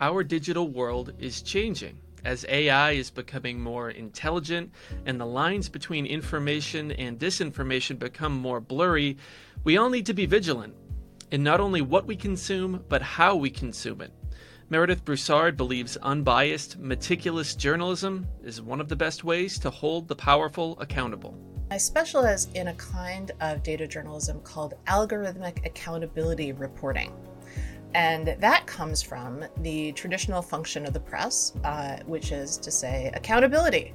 our digital world is changing. As AI is becoming more intelligent and the lines between information and disinformation become more blurry, we all need to be vigilant in not only what we consume, but how we consume it. Meredith Broussard believes unbiased, meticulous journalism is one of the best ways to hold the powerful accountable. I specialize in a kind of data journalism called algorithmic accountability reporting. And that comes from the traditional function of the press, uh, which is to say accountability,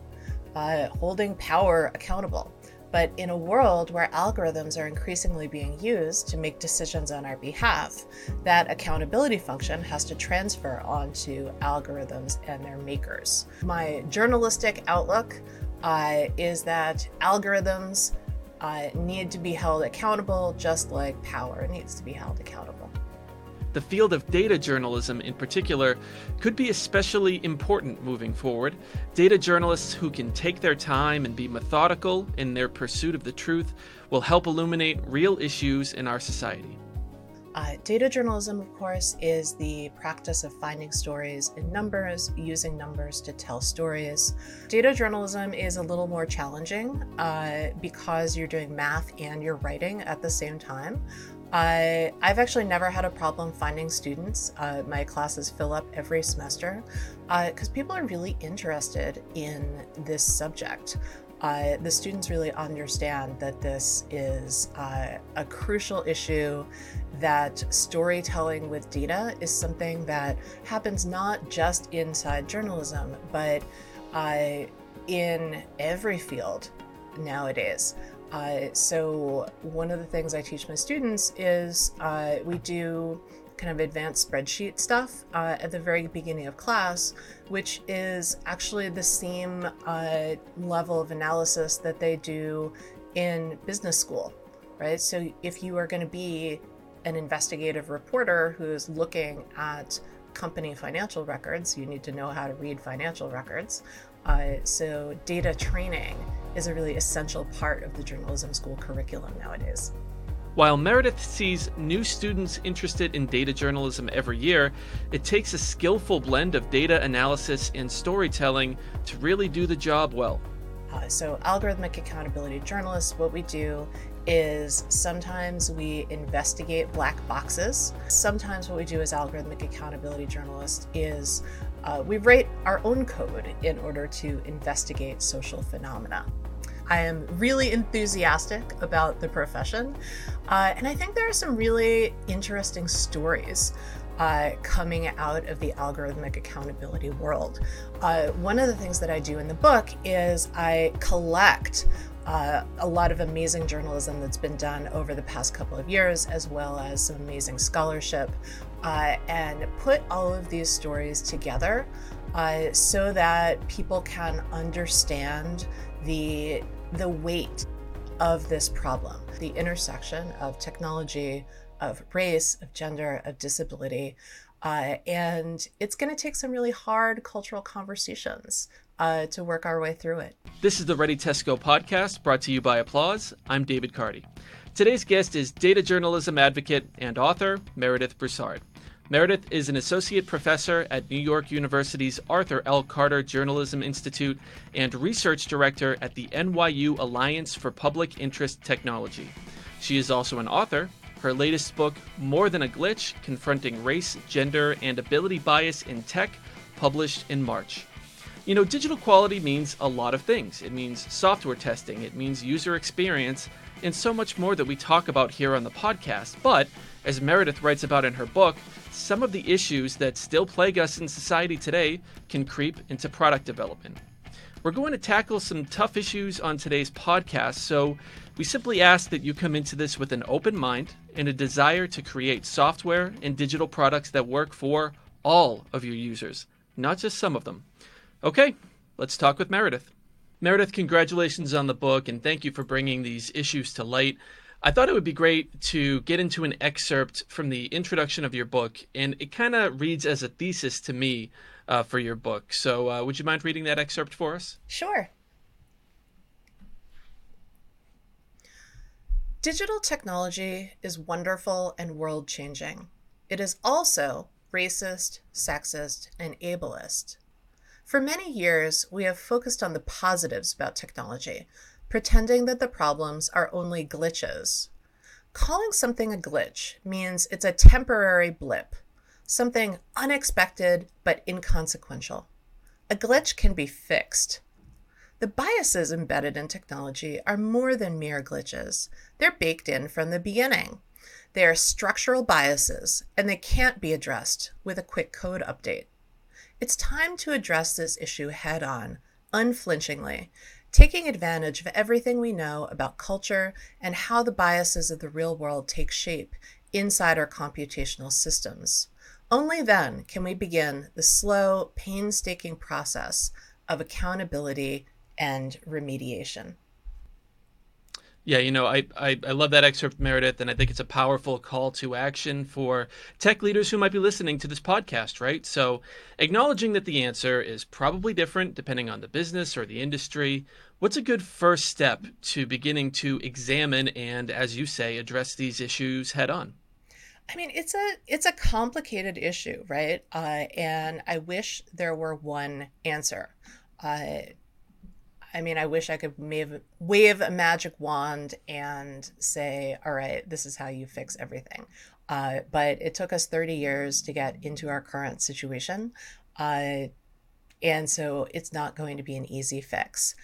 uh, holding power accountable. But in a world where algorithms are increasingly being used to make decisions on our behalf, that accountability function has to transfer onto algorithms and their makers. My journalistic outlook uh, is that algorithms uh, need to be held accountable just like power needs to be held accountable. The field of data journalism, in particular, could be especially important moving forward. Data journalists who can take their time and be methodical in their pursuit of the truth will help illuminate real issues in our society. Uh, data journalism, of course, is the practice of finding stories in numbers, using numbers to tell stories. Data journalism is a little more challenging uh, because you're doing math and you're writing at the same time. I, I've actually never had a problem finding students. Uh, my classes fill up every semester because uh, people are really interested in this subject. Uh, the students really understand that this is uh, a crucial issue, that storytelling with data is something that happens not just inside journalism, but uh, in every field nowadays. Uh, so one of the things I teach my students is uh, we do kind of advanced spreadsheet stuff uh, at the very beginning of class, which is actually the same uh, level of analysis that they do in business school, right? So if you are going to be an investigative reporter who's looking at company financial records, you need to know how to read financial records. Uh, so data training is a really essential part of the journalism school curriculum nowadays. While Meredith sees new students interested in data journalism every year, it takes a skillful blend of data analysis and storytelling to really do the job well. Uh, so, algorithmic accountability journalists, what we do is sometimes we investigate black boxes. Sometimes what we do as algorithmic accountability journalists is uh, we write our own code in order to investigate social phenomena. I am really enthusiastic about the profession, uh, and I think there are some really interesting stories uh, coming out of the algorithmic accountability world. Uh, one of the things that I do in the book is I collect uh, a lot of amazing journalism that's been done over the past couple of years, as well as some amazing scholarship, uh, and put all of these stories together uh, so that people can understand the the weight of this problem, the intersection of technology, of race, of gender, of disability. Uh, and it's going to take some really hard cultural conversations uh, to work our way through it. This is the Ready Test Go podcast brought to you by Applause. I'm David Carty. Today's guest is data journalism advocate and author Meredith Broussard. Meredith is an associate professor at New York University's Arthur L. Carter Journalism Institute and research director at the NYU Alliance for Public Interest Technology. She is also an author. Her latest book, More Than a Glitch Confronting Race, Gender, and Ability Bias in Tech, published in March. You know, digital quality means a lot of things. It means software testing, it means user experience, and so much more that we talk about here on the podcast. But, as Meredith writes about in her book, some of the issues that still plague us in society today can creep into product development. We're going to tackle some tough issues on today's podcast, so we simply ask that you come into this with an open mind and a desire to create software and digital products that work for all of your users, not just some of them. Okay, let's talk with Meredith. Meredith, congratulations on the book and thank you for bringing these issues to light. I thought it would be great to get into an excerpt from the introduction of your book, and it kind of reads as a thesis to me uh, for your book. So, uh, would you mind reading that excerpt for us? Sure. Digital technology is wonderful and world changing. It is also racist, sexist, and ableist. For many years, we have focused on the positives about technology, pretending that the problems are only glitches. Calling something a glitch means it's a temporary blip, something unexpected but inconsequential. A glitch can be fixed. The biases embedded in technology are more than mere glitches. They're baked in from the beginning. They are structural biases, and they can't be addressed with a quick code update. It's time to address this issue head on, unflinchingly, taking advantage of everything we know about culture and how the biases of the real world take shape inside our computational systems. Only then can we begin the slow, painstaking process of accountability and remediation. Yeah, you know, I, I, I, love that excerpt, Meredith, and I think it's a powerful call to action for tech leaders who might be listening to this podcast, right? So, acknowledging that the answer is probably different depending on the business or the industry, what's a good first step to beginning to examine and, as you say, address these issues head on? I mean, it's a it's a complicated issue, right? Uh, and I wish there were one answer. Uh, I mean, I wish I could wave, wave a magic wand and say, all right, this is how you fix everything. Uh, but it took us 30 years to get into our current situation. Uh, and so it's not going to be an easy fix.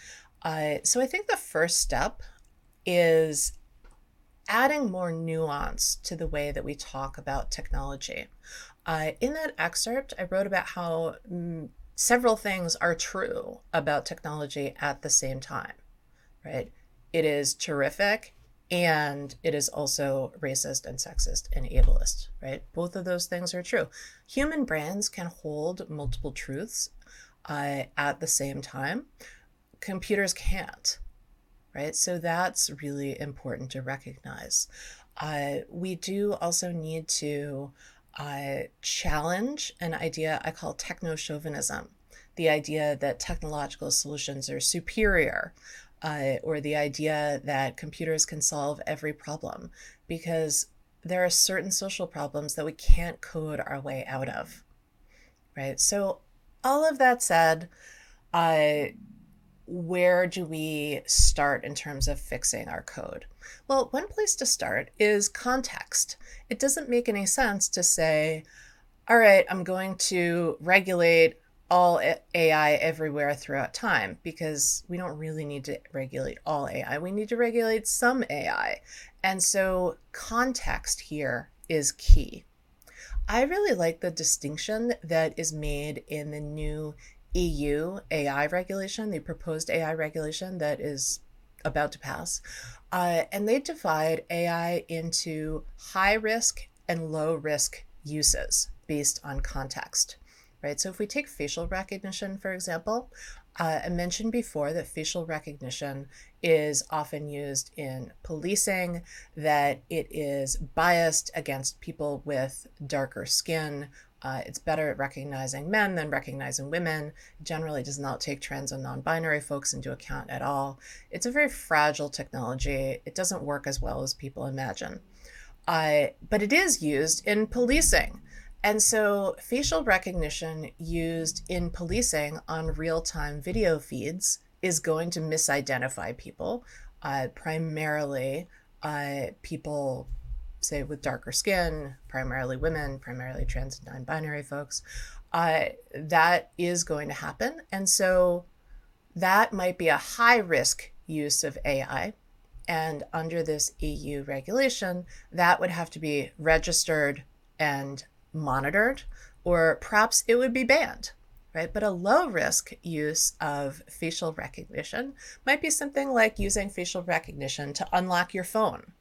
Uh, so I think the first step is adding more nuance to the way that we talk about technology. Uh, in that excerpt, I wrote about how mm, several things are true about technology at the same time, right? It is terrific and it is also racist and sexist and ableist, right? Both of those things are true. Human brains can hold multiple truths uh, at the same time, computers can't right? So that's really important to recognize. Uh, we do also need to uh, challenge an idea I call techno chauvinism the idea that technological solutions are superior. Uh, or the idea that computers can solve every problem because there are certain social problems that we can't code our way out of right so all of that said uh, where do we start in terms of fixing our code? Well, one place to start is context. It doesn't make any sense to say, all right, I'm going to regulate all AI everywhere throughout time because we don't really need to regulate all AI. We need to regulate some AI. And so context here is key. I really like the distinction that is made in the new EU AI regulation, the proposed AI regulation that is about to pass. Uh, and they divide AI into high risk and low risk uses based on context, right? So if we take facial recognition, for example, uh, I mentioned before that facial recognition is often used in policing, that it is biased against people with darker skin uh, it's better at recognizing men than recognizing women. Generally does not take trans and non binary folks into account at all. It's a very fragile technology. It doesn't work as well as people imagine. Uh, but it is used in policing. And so, facial recognition used in policing on real time video feeds is going to misidentify people, uh, primarily uh, people say with darker skin, primarily women, primarily trans and non-binary folks, uh, that is going to happen. And so that might be a high risk use of AI. And under this EU regulation, that would have to be registered and monitored, or perhaps it would be banned, right? But a low risk use of facial recognition might be something like using facial recognition to unlock your phone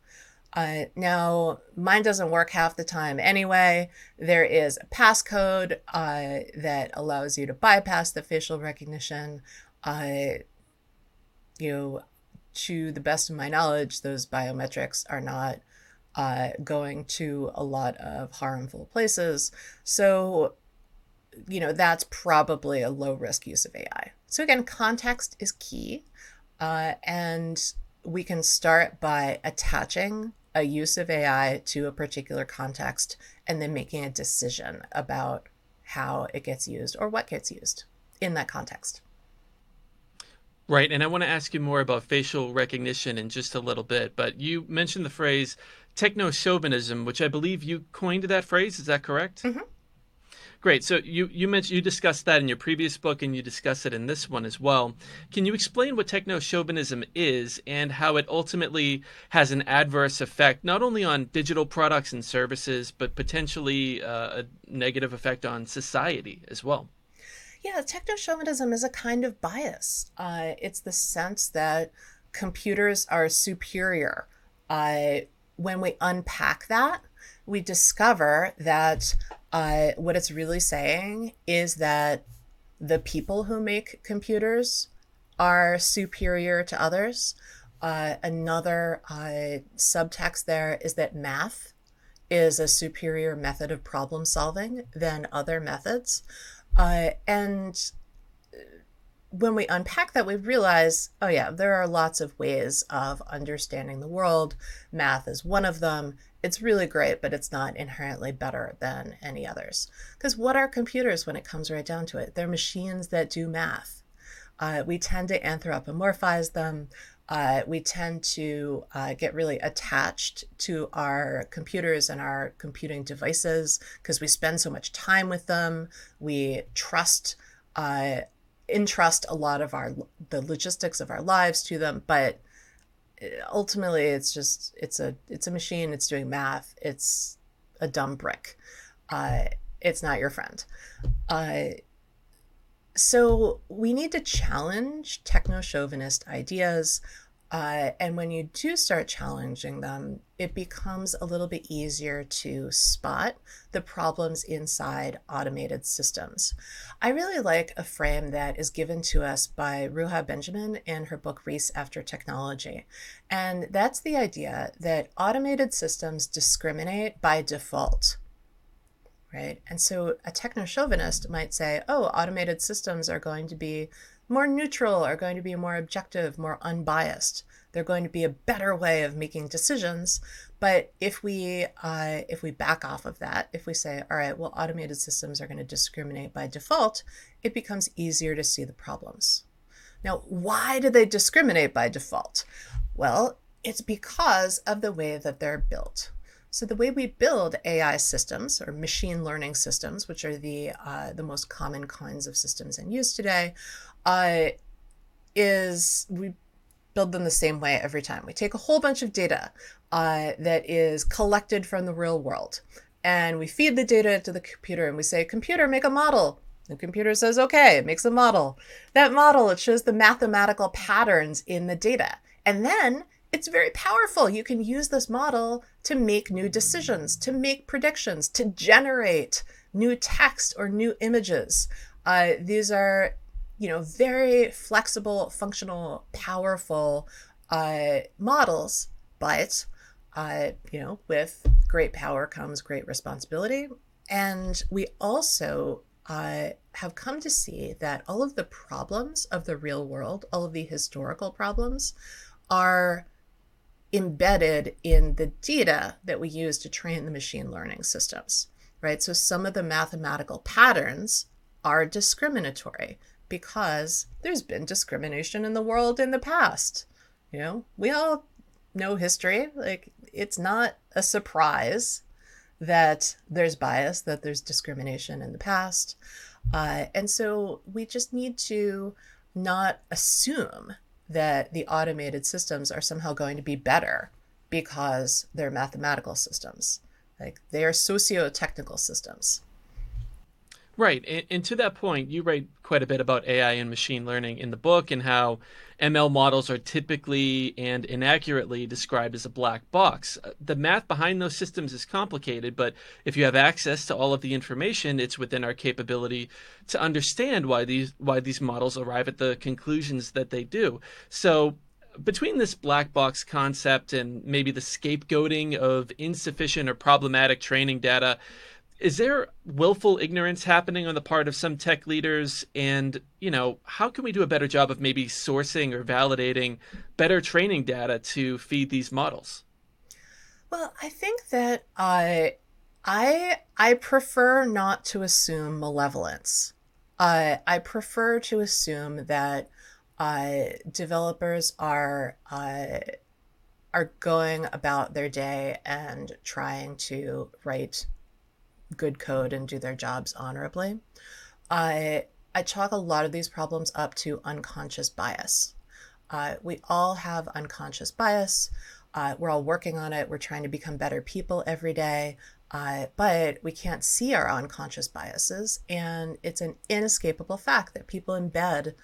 uh, now, mine doesn't work half the time anyway. There is a passcode uh, that allows you to bypass the facial recognition. Uh, you know, to the best of my knowledge, those biometrics are not uh, going to a lot of harmful places. So, you know, that's probably a low risk use of AI. So, again, context is key. Uh, and we can start by attaching a use of AI to a particular context and then making a decision about how it gets used or what gets used in that context. Right. And I want to ask you more about facial recognition in just a little bit. But you mentioned the phrase techno chauvinism, which I believe you coined that phrase. Is that correct? Mm-hmm. Great. So you, you mentioned you discussed that in your previous book and you discuss it in this one as well. Can you explain what techno chauvinism is and how it ultimately has an adverse effect not only on digital products and services, but potentially uh, a negative effect on society as well? Yeah, techno chauvinism is a kind of bias. Uh, it's the sense that computers are superior. Uh, when we unpack that, we discover that uh, what it's really saying is that the people who make computers are superior to others. Uh, another uh, subtext there is that math is a superior method of problem solving than other methods. Uh, and when we unpack that, we realize, oh, yeah, there are lots of ways of understanding the world. Math is one of them. It's really great, but it's not inherently better than any others. Because what are computers when it comes right down to it? They're machines that do math. Uh, we tend to anthropomorphize them. Uh, we tend to uh, get really attached to our computers and our computing devices because we spend so much time with them. We trust uh, entrust a lot of our the logistics of our lives to them but ultimately it's just it's a it's a machine it's doing math it's a dumb brick. Uh, it's not your friend. Uh, so we need to challenge techno chauvinist ideas uh, and when you do start challenging them, it becomes a little bit easier to spot the problems inside automated systems. I really like a frame that is given to us by Ruha Benjamin in her book Race After Technology. And that's the idea that automated systems discriminate by default. Right. And so a techno chauvinist might say, oh, automated systems are going to be more neutral, are going to be more objective, more unbiased. They're going to be a better way of making decisions. But if we uh, if we back off of that, if we say, all right, well, automated systems are going to discriminate by default, it becomes easier to see the problems. Now, why do they discriminate by default? Well, it's because of the way that they're built. So the way we build AI systems or machine learning systems, which are the uh, the most common kinds of systems in use today, uh, is we build them the same way every time. We take a whole bunch of data uh, that is collected from the real world, and we feed the data to the computer, and we say, "Computer, make a model." The computer says, "Okay," it makes a model. That model it shows the mathematical patterns in the data, and then it's very powerful. You can use this model to make new decisions, to make predictions, to generate new text or new images. Uh, these are you know, very flexible, functional, powerful uh, models, but uh, you know, with great power comes great responsibility. And we also uh, have come to see that all of the problems of the real world, all of the historical problems, are embedded in the data that we use to train the machine learning systems, right? So some of the mathematical patterns are discriminatory because there's been discrimination in the world in the past. You know, we all know history. Like, it's not a surprise that there's bias, that there's discrimination in the past. Uh, and so we just need to not assume that the automated systems are somehow going to be better because they're mathematical systems. Like, they are socio technical systems. Right. And, and, to that point, you write quite a bit about AI and machine learning in the book and how ML models are typically and inaccurately described as a black box. Uh, the math behind those systems is complicated, but if you have access to all of the information, it's within our capability to understand why these why these models arrive at the conclusions that they do. So between this black box concept and maybe the scapegoating of insufficient or problematic training data, is there willful ignorance happening on the part of some tech leaders and you know how can we do a better job of maybe sourcing or validating better training data to feed these models Well, I think that I I I prefer not to assume malevolence. Uh, I prefer to assume that uh, developers are uh, are going about their day and trying to write good code and do their jobs honorably. I I chalk a lot of these problems up to unconscious bias. Uh, we all have unconscious bias. Uh, we're all working on it. We're trying to become better people every day. Uh, but we can't see our unconscious biases. And it's an inescapable fact that people embed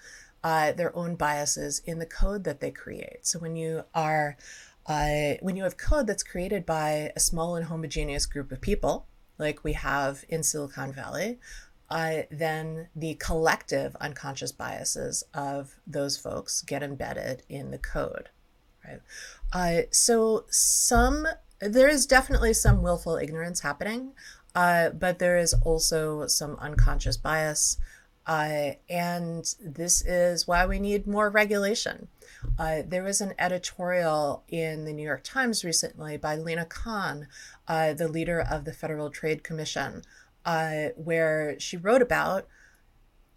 uh, their own biases in the code that they create. So when you are uh, when you have code that's created by a small and homogeneous group of people, like we have in Silicon Valley, uh, then the collective unconscious biases of those folks get embedded in the code. Right. Uh, so some there is definitely some willful ignorance happening, uh, but there is also some unconscious bias. Uh, and this is why we need more regulation. Uh, there was an editorial in the New York Times recently by Lina Khan, uh, the leader of the Federal Trade Commission, uh, where she wrote about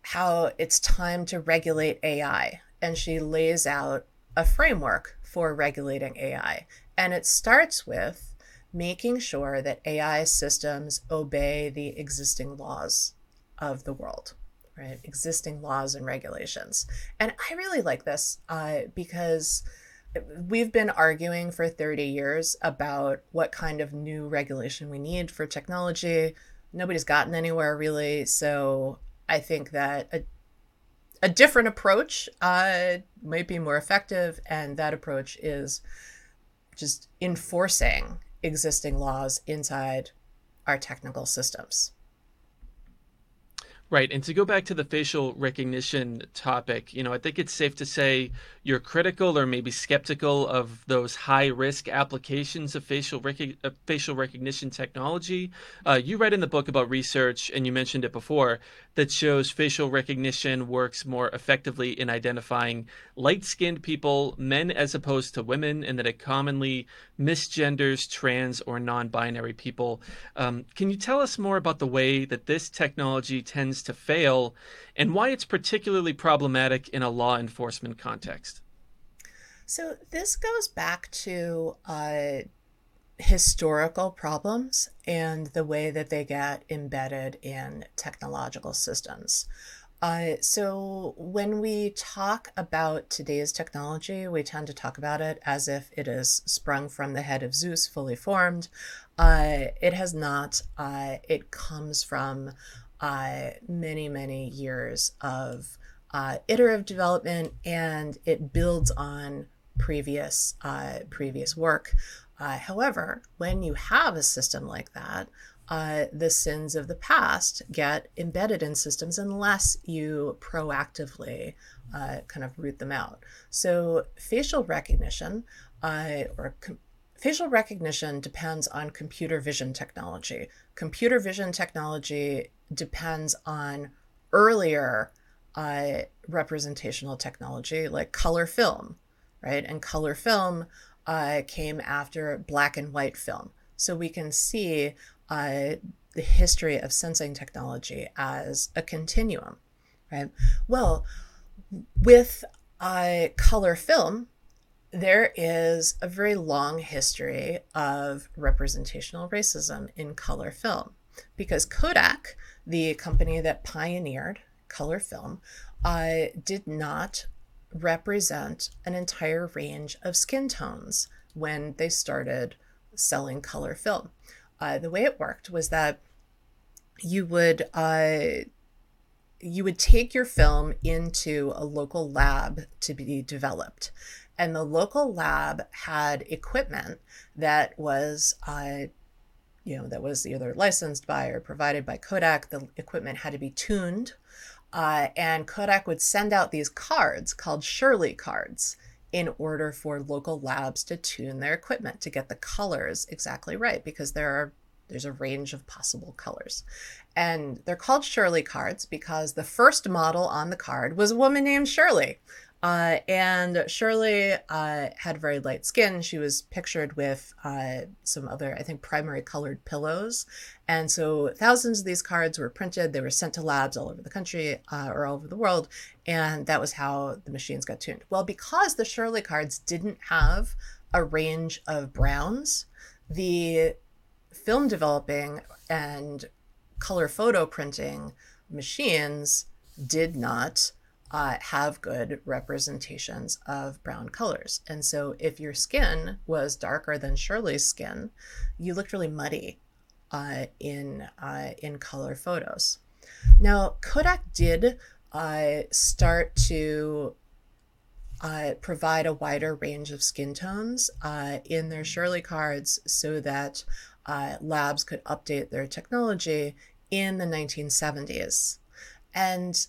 how it's time to regulate AI. And she lays out a framework for regulating AI. And it starts with making sure that AI systems obey the existing laws of the world right? Existing laws and regulations. And I really like this uh, because we've been arguing for 30 years about what kind of new regulation we need for technology. Nobody's gotten anywhere really. So I think that a, a different approach uh, might be more effective. And that approach is just enforcing existing laws inside our technical systems. Right. And to go back to the facial recognition topic, you know, I think it's safe to say you're critical or maybe skeptical of those high risk applications of facial rec- facial recognition technology. Uh, you read in the book about research, and you mentioned it before, that shows facial recognition works more effectively in identifying light skinned people, men as opposed to women, and that it commonly misgenders trans or non binary people. Um, can you tell us more about the way that this technology tends to fail and why it's particularly problematic in a law enforcement context? So, this goes back to uh, historical problems and the way that they get embedded in technological systems. Uh, so, when we talk about today's technology, we tend to talk about it as if it is sprung from the head of Zeus, fully formed. Uh, it has not. Uh, it comes from uh, many, many years of uh, iterative development, and it builds on previous uh, previous work. Uh, however, when you have a system like that, uh, the sins of the past get embedded in systems unless you proactively uh, kind of root them out. So, facial recognition or com- facial recognition depends on computer vision technology. Computer vision technology depends on earlier uh, representational technology like color film, right? And color film uh, came after black and white film. So we can see uh, the history of sensing technology as a continuum, right? Well, with uh, color film, there is a very long history of representational racism in color film because Kodak, the company that pioneered color film, uh, did not represent an entire range of skin tones when they started selling color film. Uh, the way it worked was that you would uh, you would take your film into a local lab to be developed, and the local lab had equipment that was uh, you know that was either licensed by or provided by Kodak. The equipment had to be tuned uh, and Kodak would send out these cards called Shirley cards in order for local labs to tune their equipment to get the colors exactly right because there are there's a range of possible colors. And they're called Shirley cards because the first model on the card was a woman named Shirley. Uh, and Shirley uh, had very light skin. She was pictured with uh, some other, I think, primary colored pillows. And so thousands of these cards were printed. They were sent to labs all over the country uh, or all over the world. And that was how the machines got tuned. Well, because the Shirley cards didn't have a range of browns, the film developing and color photo printing machines did not uh, have good representations of brown colors. And so if your skin was darker than Shirley's skin, you looked really muddy uh, in, uh, in color photos. Now, Kodak did uh, start to uh, provide a wider range of skin tones uh, in their Shirley cards so that labs could update their technology in the 1970s. And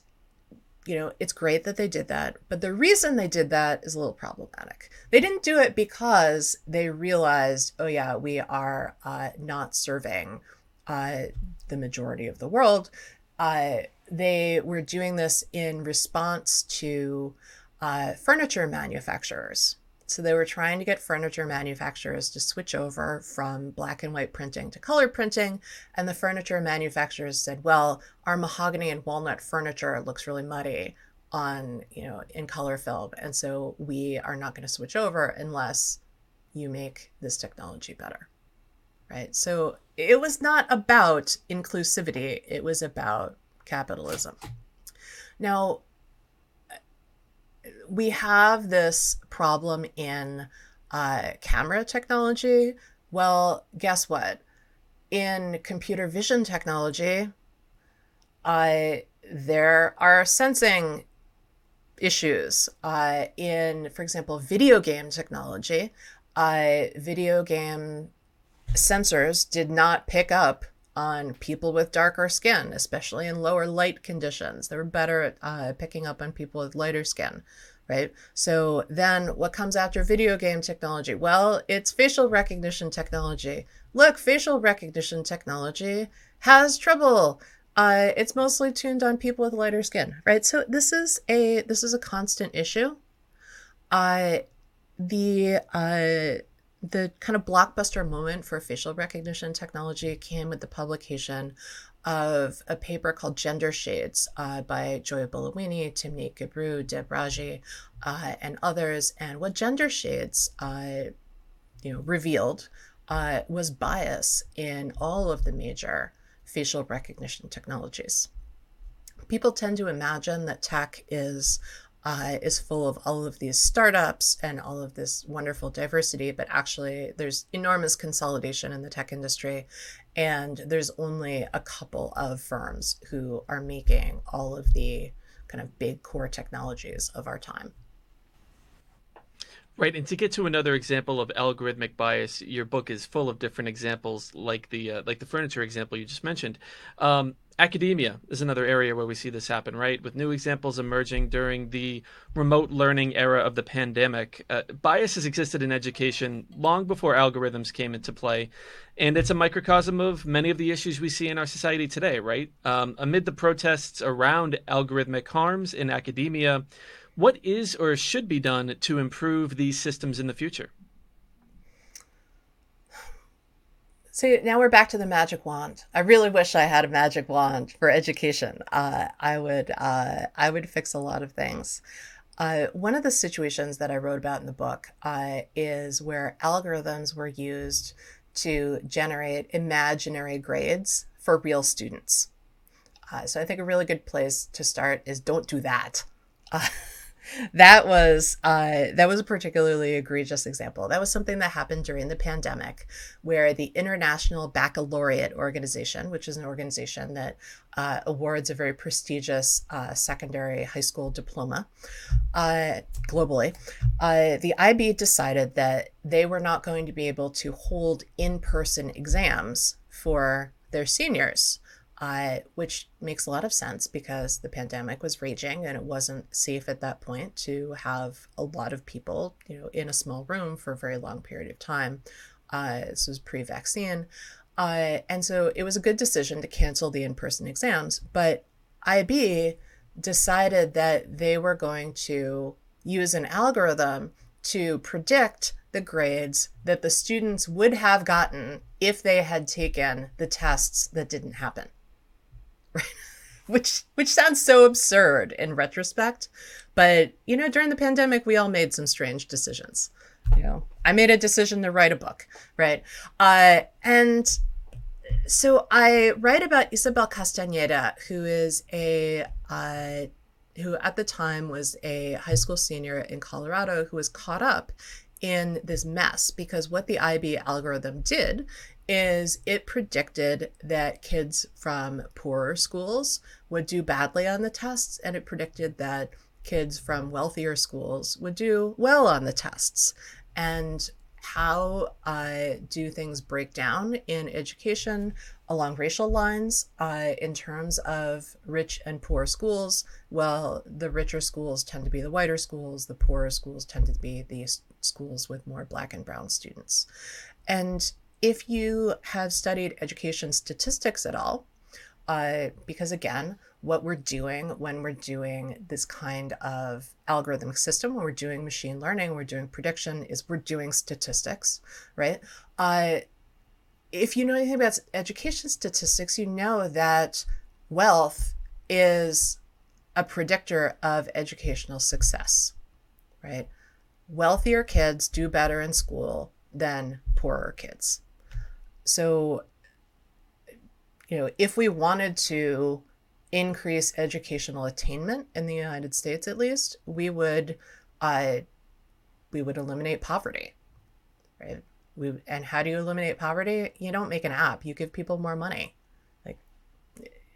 you know, it's great that they did that, but the reason they did that is a little problematic. They didn't do it because they realized, oh, yeah, we are uh, not serving uh, the majority of the world. Uh, they were doing this in response to uh, furniture manufacturers so they were trying to get furniture manufacturers to switch over from black and white printing to color printing. And the furniture manufacturers said, well, our mahogany and walnut furniture looks really muddy on, you know, in color film. And so we are not going to switch over unless you make this technology better. Right. So it was not about inclusivity, it was about capitalism. Now, we have this problem in uh, camera technology. Well, guess what? In computer vision technology, uh, there are sensing issues. Uh, in, for example, video game technology, uh, video game sensors did not pick up on people with darker skin, especially in lower light conditions. They were better at uh, picking up on people with lighter skin, right? So then what comes after video game technology? Well, it's facial recognition technology. Look, facial recognition technology has trouble. Uh, it's mostly tuned on people with lighter skin, right? So this is a this is a constant issue. Uh, the uh, the kind of blockbuster moment for facial recognition technology came with the publication of a paper called Gender Shades uh, by Joy Buolamwini, Timnit Gebru, Deb Raji, uh, and others. And what Gender Shades, uh, you know, revealed uh, was bias in all of the major facial recognition technologies. People tend to imagine that tech is uh, is full of all of these startups and all of this wonderful diversity, but actually there's enormous consolidation in the tech industry, and there's only a couple of firms who are making all of the kind of big core technologies of our time. Right, and to get to another example of algorithmic bias, your book is full of different examples, like the uh, like the furniture example you just mentioned. Um, academia is another area where we see this happen, right? With new examples emerging during the remote learning era of the pandemic. Uh, bias has existed in education long before algorithms came into play. And it's a microcosm of many of the issues we see in our society today, right? Um, amid the protests around algorithmic harms in academia, what is or should be done to improve these systems in the future? So now we're back to the magic wand. I really wish I had a magic wand for education. Uh, I would uh, I would fix a lot of things. Uh, one of the situations that I wrote about in the book uh, is where algorithms were used to generate imaginary grades for real students. Uh, so I think a really good place to start is don't do that. That was uh, that was a particularly egregious example. That was something that happened during the pandemic, where the International Baccalaureate Organization, which is an organization that uh, awards a very prestigious uh, secondary high school diploma uh, globally, uh, the IB decided that they were not going to be able to hold in-person exams for their seniors uh, which makes a lot of sense because the pandemic was raging and it wasn't safe at that point to have a lot of people, you know, in a small room for a very long period of time. Uh, this was pre-vaccine, Uh, and so it was a good decision to cancel the in person exams. But IB decided that they were going to use an algorithm to predict the grades that the students would have gotten if they had taken the tests that didn't happen. Which which sounds so absurd in retrospect, but you know, during the pandemic we all made some strange decisions. You know, I made a decision to write a book, right? Uh, and so I write about Isabel Castañeda, who is a uh, who at the time was a high school senior in Colorado who was caught up in this mess because what the IB algorithm did is it predicted that kids from poorer schools would do badly on the tests and it predicted that kids from wealthier schools would do well on the tests and how uh, do things break down in education along racial lines uh, in terms of rich and poor schools? Well, the richer schools tend to be the whiter schools, the poorer schools tend to be the schools with more black and brown students. And if you have studied education statistics at all, uh, because again, what we're doing when we're doing this kind of algorithmic system, when we're doing machine learning, we're doing prediction, is we're doing statistics, right? Uh, if you know anything about education statistics, you know that wealth is a predictor of educational success, right? Wealthier kids do better in school than poorer kids. So, you know, if we wanted to increase educational attainment in the United States, at least, we would uh, we would eliminate poverty, right? We and how do you eliminate poverty? You don't make an app. You give people more money. Like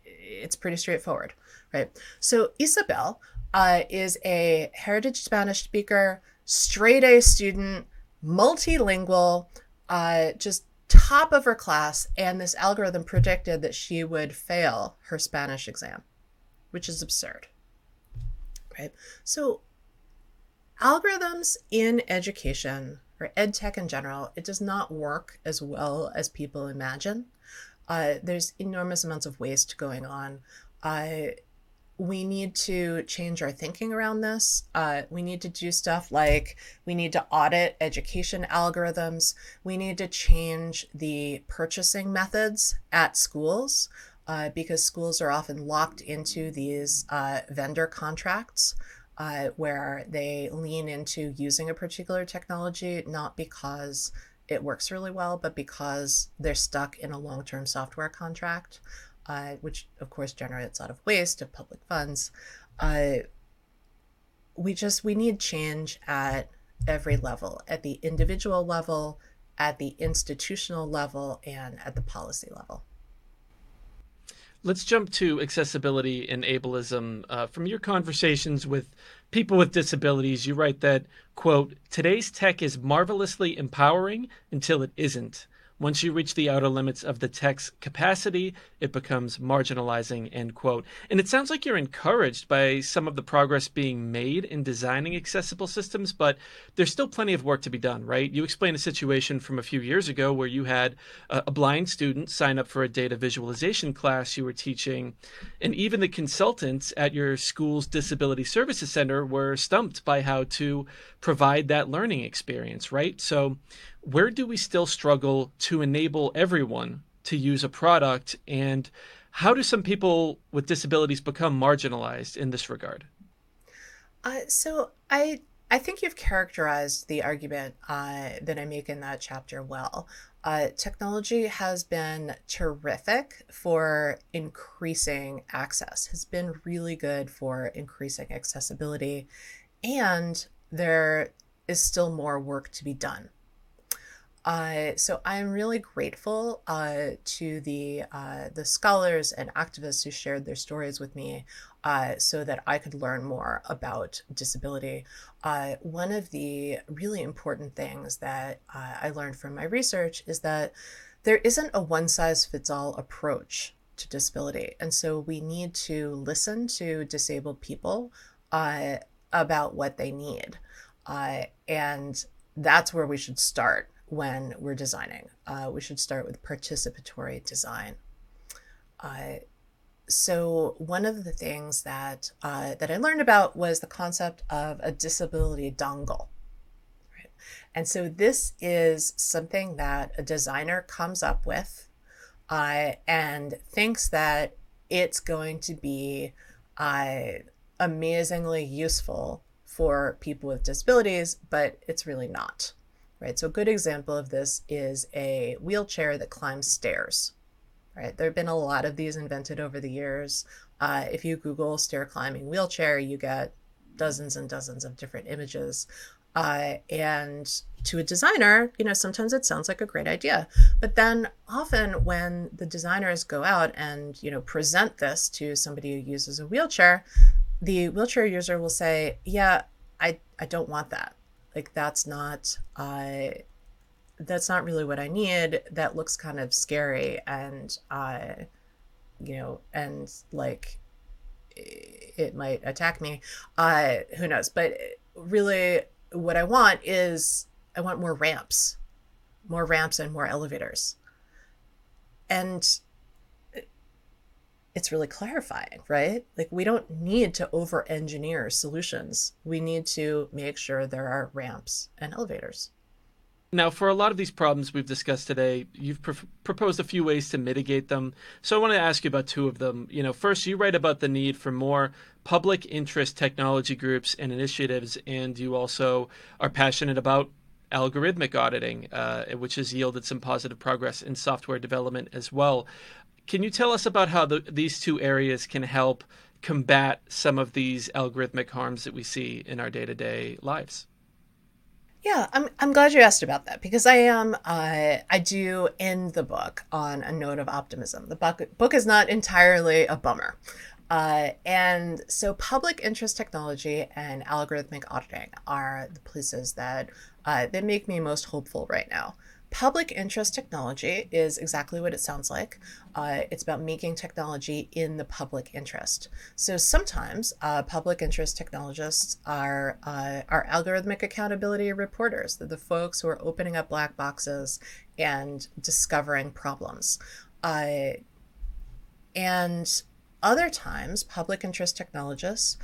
it's pretty straightforward, right? So Isabel uh, is a heritage Spanish speaker, straight A student, multilingual, uh, just top of her class, and this algorithm predicted that she would fail her Spanish exam, which is absurd. Right? So, algorithms in education or ed tech in general, it does not work as well as people imagine. Uh, there's enormous amounts of waste going on. Uh, we need to change our thinking around this. Uh, we need to do stuff like we need to audit education algorithms. We need to change the purchasing methods at schools uh, because schools are often locked into these uh, vendor contracts uh, where they lean into using a particular technology, not because it works really well, but because they're stuck in a long term software contract uh, which of course generates a lot of waste of public funds. Uh, we just we need change at every level, at the individual level, at the institutional level, and at the policy level. Let's jump to accessibility and ableism. Uh, from your conversations with people with disabilities, you write that, quote, today's tech is marvelously empowering until it isn't. Once you reach the outer limits of the tech's capacity, it becomes marginalizing, end quote. And it sounds like you're encouraged by some of the progress being made in designing accessible systems, but there's still plenty of work to be done, right? You explained a situation from a few years ago where you had a, blind student sign up for a data visualization class you were teaching, and even the consultants at your school's disability services center were stumped by how to provide that learning experience, right? So where do we still struggle to enable everyone to use a product? And how do some people with disabilities become marginalized in this regard? Uh, so i i think you've characterized the argument uh, that i make in that chapter well. Uh, technology has been terrific for increasing access has been really good for increasing accessibility and there is still more work to be done uh, so I'm really grateful uh, to the uh, the scholars and activists who shared their stories with me, uh, so that I could learn more about disability. Uh, one of the really important things that uh, I learned from my research is that there isn't a one size fits all approach to disability, and so we need to listen to disabled people about what they need, and that's where we should start when we're designing. Uh, we should start with participatory design. Uh, so one of the things that uh, that I learned about was the concept of a disability dongle. Right? And so this is something that a designer comes up with uh, and thinks that it's going to be uh, amazingly useful for people with disabilities, but it's really not. Right? So a good example of this is a wheelchair that climbs stairs right? There have been a lot of these invented over the years. Uh, if you Google stair climbing wheelchair, you get dozens and dozens of different images. Uh, and to a designer, you know, sometimes it sounds like a great idea. But then often when the designers go out and, you know, present this to somebody who uses a wheelchair, the wheelchair user will say, yeah, I, I don't want that. Like that's not, uh, that's not really what I need. That looks kind of scary and uh you know, and like it might attack me. Uh who knows? But really what I want is I want more ramps. More ramps and more elevators. And it's really clarifying, right? Like we don't need to over engineer solutions. We need to make sure there are ramps and elevators. Now, for a lot of these problems we've discussed today, you've pr- proposed a few ways to mitigate them. So I want to ask you about two of them. You know, first, you write about the need for more public interest technology groups and initiatives, and you also are passionate about algorithmic auditing, uh, which has yielded some positive progress in software development as well. Can you tell us about how the, these two areas can help combat some of these algorithmic harms that we see in our day to day lives? Yeah, I'm, I'm glad you asked about that because I am uh, I do end the book on a note of optimism. The book book is not entirely a bummer. Uh, and so public interest technology and algorithmic auditing are the places that uh, that make me most hopeful right now. Public interest technology is exactly what it sounds like. Uh, it's about making technology in the public interest. So sometimes uh, public interest technologists are uh, are algorithmic accountability reporters. The folks who are opening up black boxes and discovering problems. Uh, and other times, public interest technologists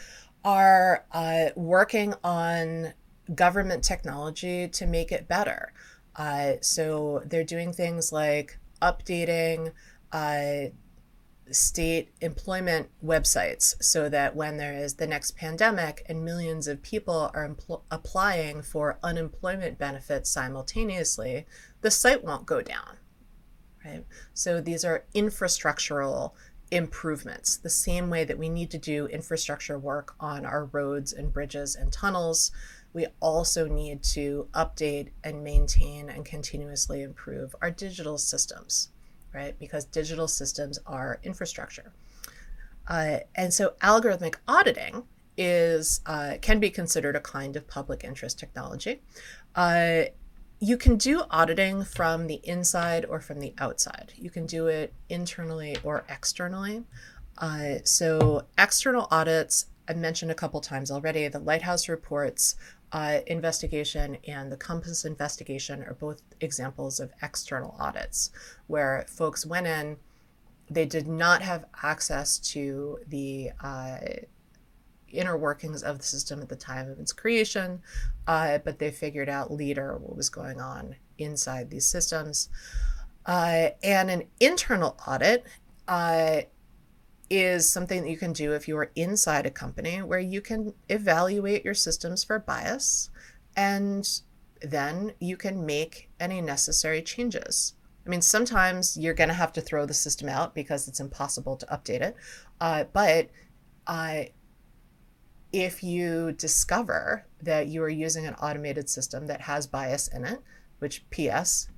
are uh, working on government technology to make it better. Uh, so they're doing things like updating uh, state employment websites so that when there is the next pandemic and millions of people are applying for unemployment benefits simultaneously, the site won't go down. Right? So these are infrastructural improvements, the same way that we need to do infrastructure work on our roads and bridges and tunnels we also need to update and maintain and continuously improve our digital systems, right? Because digital systems are infrastructure. Uh, and so algorithmic auditing is uh, can be considered a kind of public interest technology. Uh, you can do auditing from the inside or from the outside. You can do it internally or externally. Uh, so external audits, I mentioned a couple times already, the Lighthouse reports uh, investigation and the COMPAS investigation are both examples of external audits where folks went in, they did not have access to the uh, inner workings of the system at the time of its creation, uh, but they figured out later what was going on inside these systems. Uh, and an internal audit uh, is something that you can do if you are inside a company where you can evaluate your systems for bias and then you can make any necessary changes. I mean, sometimes you're going to have to throw the system out because it's impossible to update it. Uh, but uh, if you discover that you are using an automated system that has bias in it, which PS,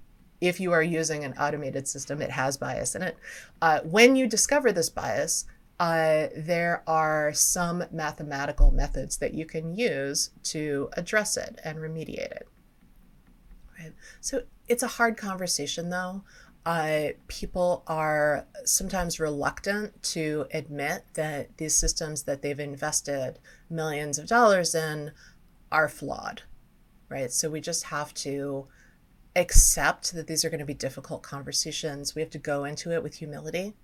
if you are using an automated system, it has bias in it. Uh, when you discover this bias, uh, there are some mathematical methods that you can use to address it and remediate it. Right? So it's a hard conversation, though. Uh, people are sometimes reluctant to admit that these systems that they've invested millions of dollars in are flawed, right? So we just have to accept that these are going to be difficult conversations. We have to go into it with humility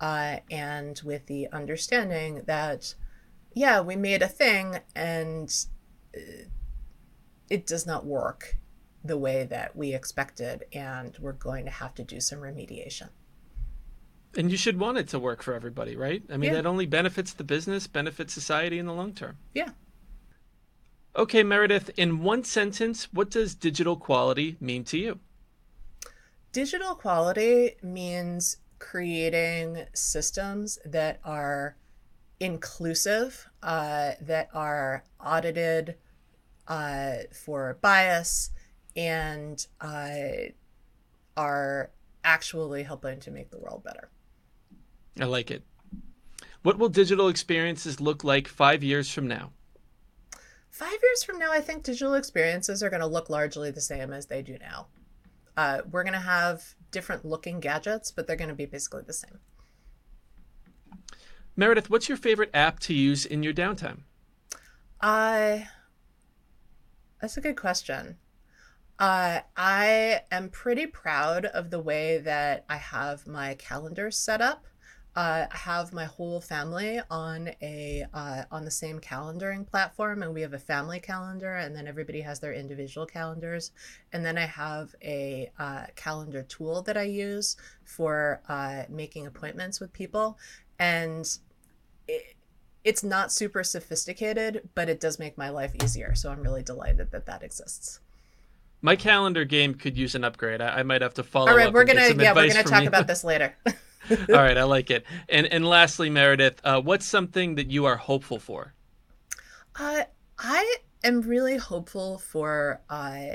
uh, and with the understanding that, yeah, we made a thing and uh, it does not work the way that we expected, and we're going to have to do some remediation. And you should want it to work for everybody, right? I mean, yeah. that only benefits the business, benefits society in the long term. Yeah. Okay, Meredith, in one sentence, what does digital quality mean to you? Digital quality means creating systems that are inclusive, uh, that are audited uh, for bias, and uh, are actually helping to make the world better. I like it. What will digital experiences look like five years from now? Five years from now, I think digital experiences are going to look largely the same as they do now. Uh, we're going to have different looking gadgets, but they're going to be basically the same. Meredith, what's your favorite app to use in your downtime? Uh, that's a good question. Uh, I am pretty proud of the way that I have my calendar set up uh, have my whole family on a uh, on the same calendaring platform, and we have a family calendar, and then everybody has their individual calendars, and then I have a uh, calendar tool that I use for uh, making appointments with people, and. It, it's not super sophisticated, but it does make my life easier. So I'm really delighted that that exists. My calendar game could use an upgrade. I, I might have to follow. All right, we're gonna yeah, we're gonna talk you. about this later. All right, I like it. And and lastly, Meredith, uh, what's something that you are hopeful for? Uh, I am really hopeful for uh,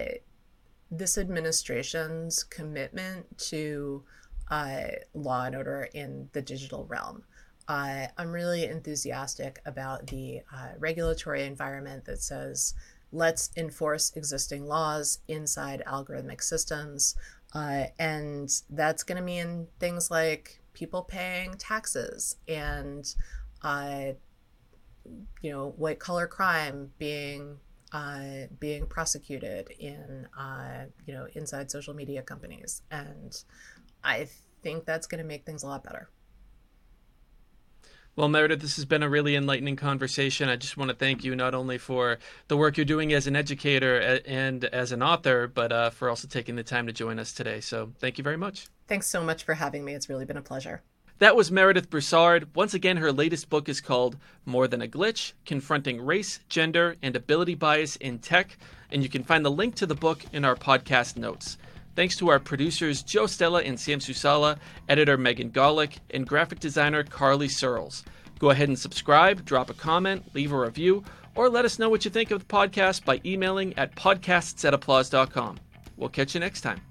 this administration's commitment to uh, law and order in the digital realm. Uh, I'm really enthusiastic about the uh, regulatory environment that says let's enforce existing laws inside algorithmic systems. Uh, and that's going to mean things like people paying taxes and uh, you know white collar crime being uh, being prosecuted in uh, you know inside social media companies. And i think that's going to make things a lot better well, Meredith, this has been a really enlightening conversation. I just want to thank you not only for the work you're doing as an educator and as an author, but uh, for also taking the time to join us today. So thank you very much. Thanks so much for having me. It's really been a pleasure. That was Meredith Broussard. Once again, her latest book is called More Than a Glitch Confronting Race, Gender, and Ability Bias in Tech. And you can find the link to the book in our podcast notes. Thanks to our producers Joe Stella and Samsu Sallah, editor Megan Gawlik, and graphic designer Karley Searles. Go ahead and subscribe, drop a comment, leave a review, or let us know what you think of the podcast by emailing at podcasts at applause.com. We'll catch you next time.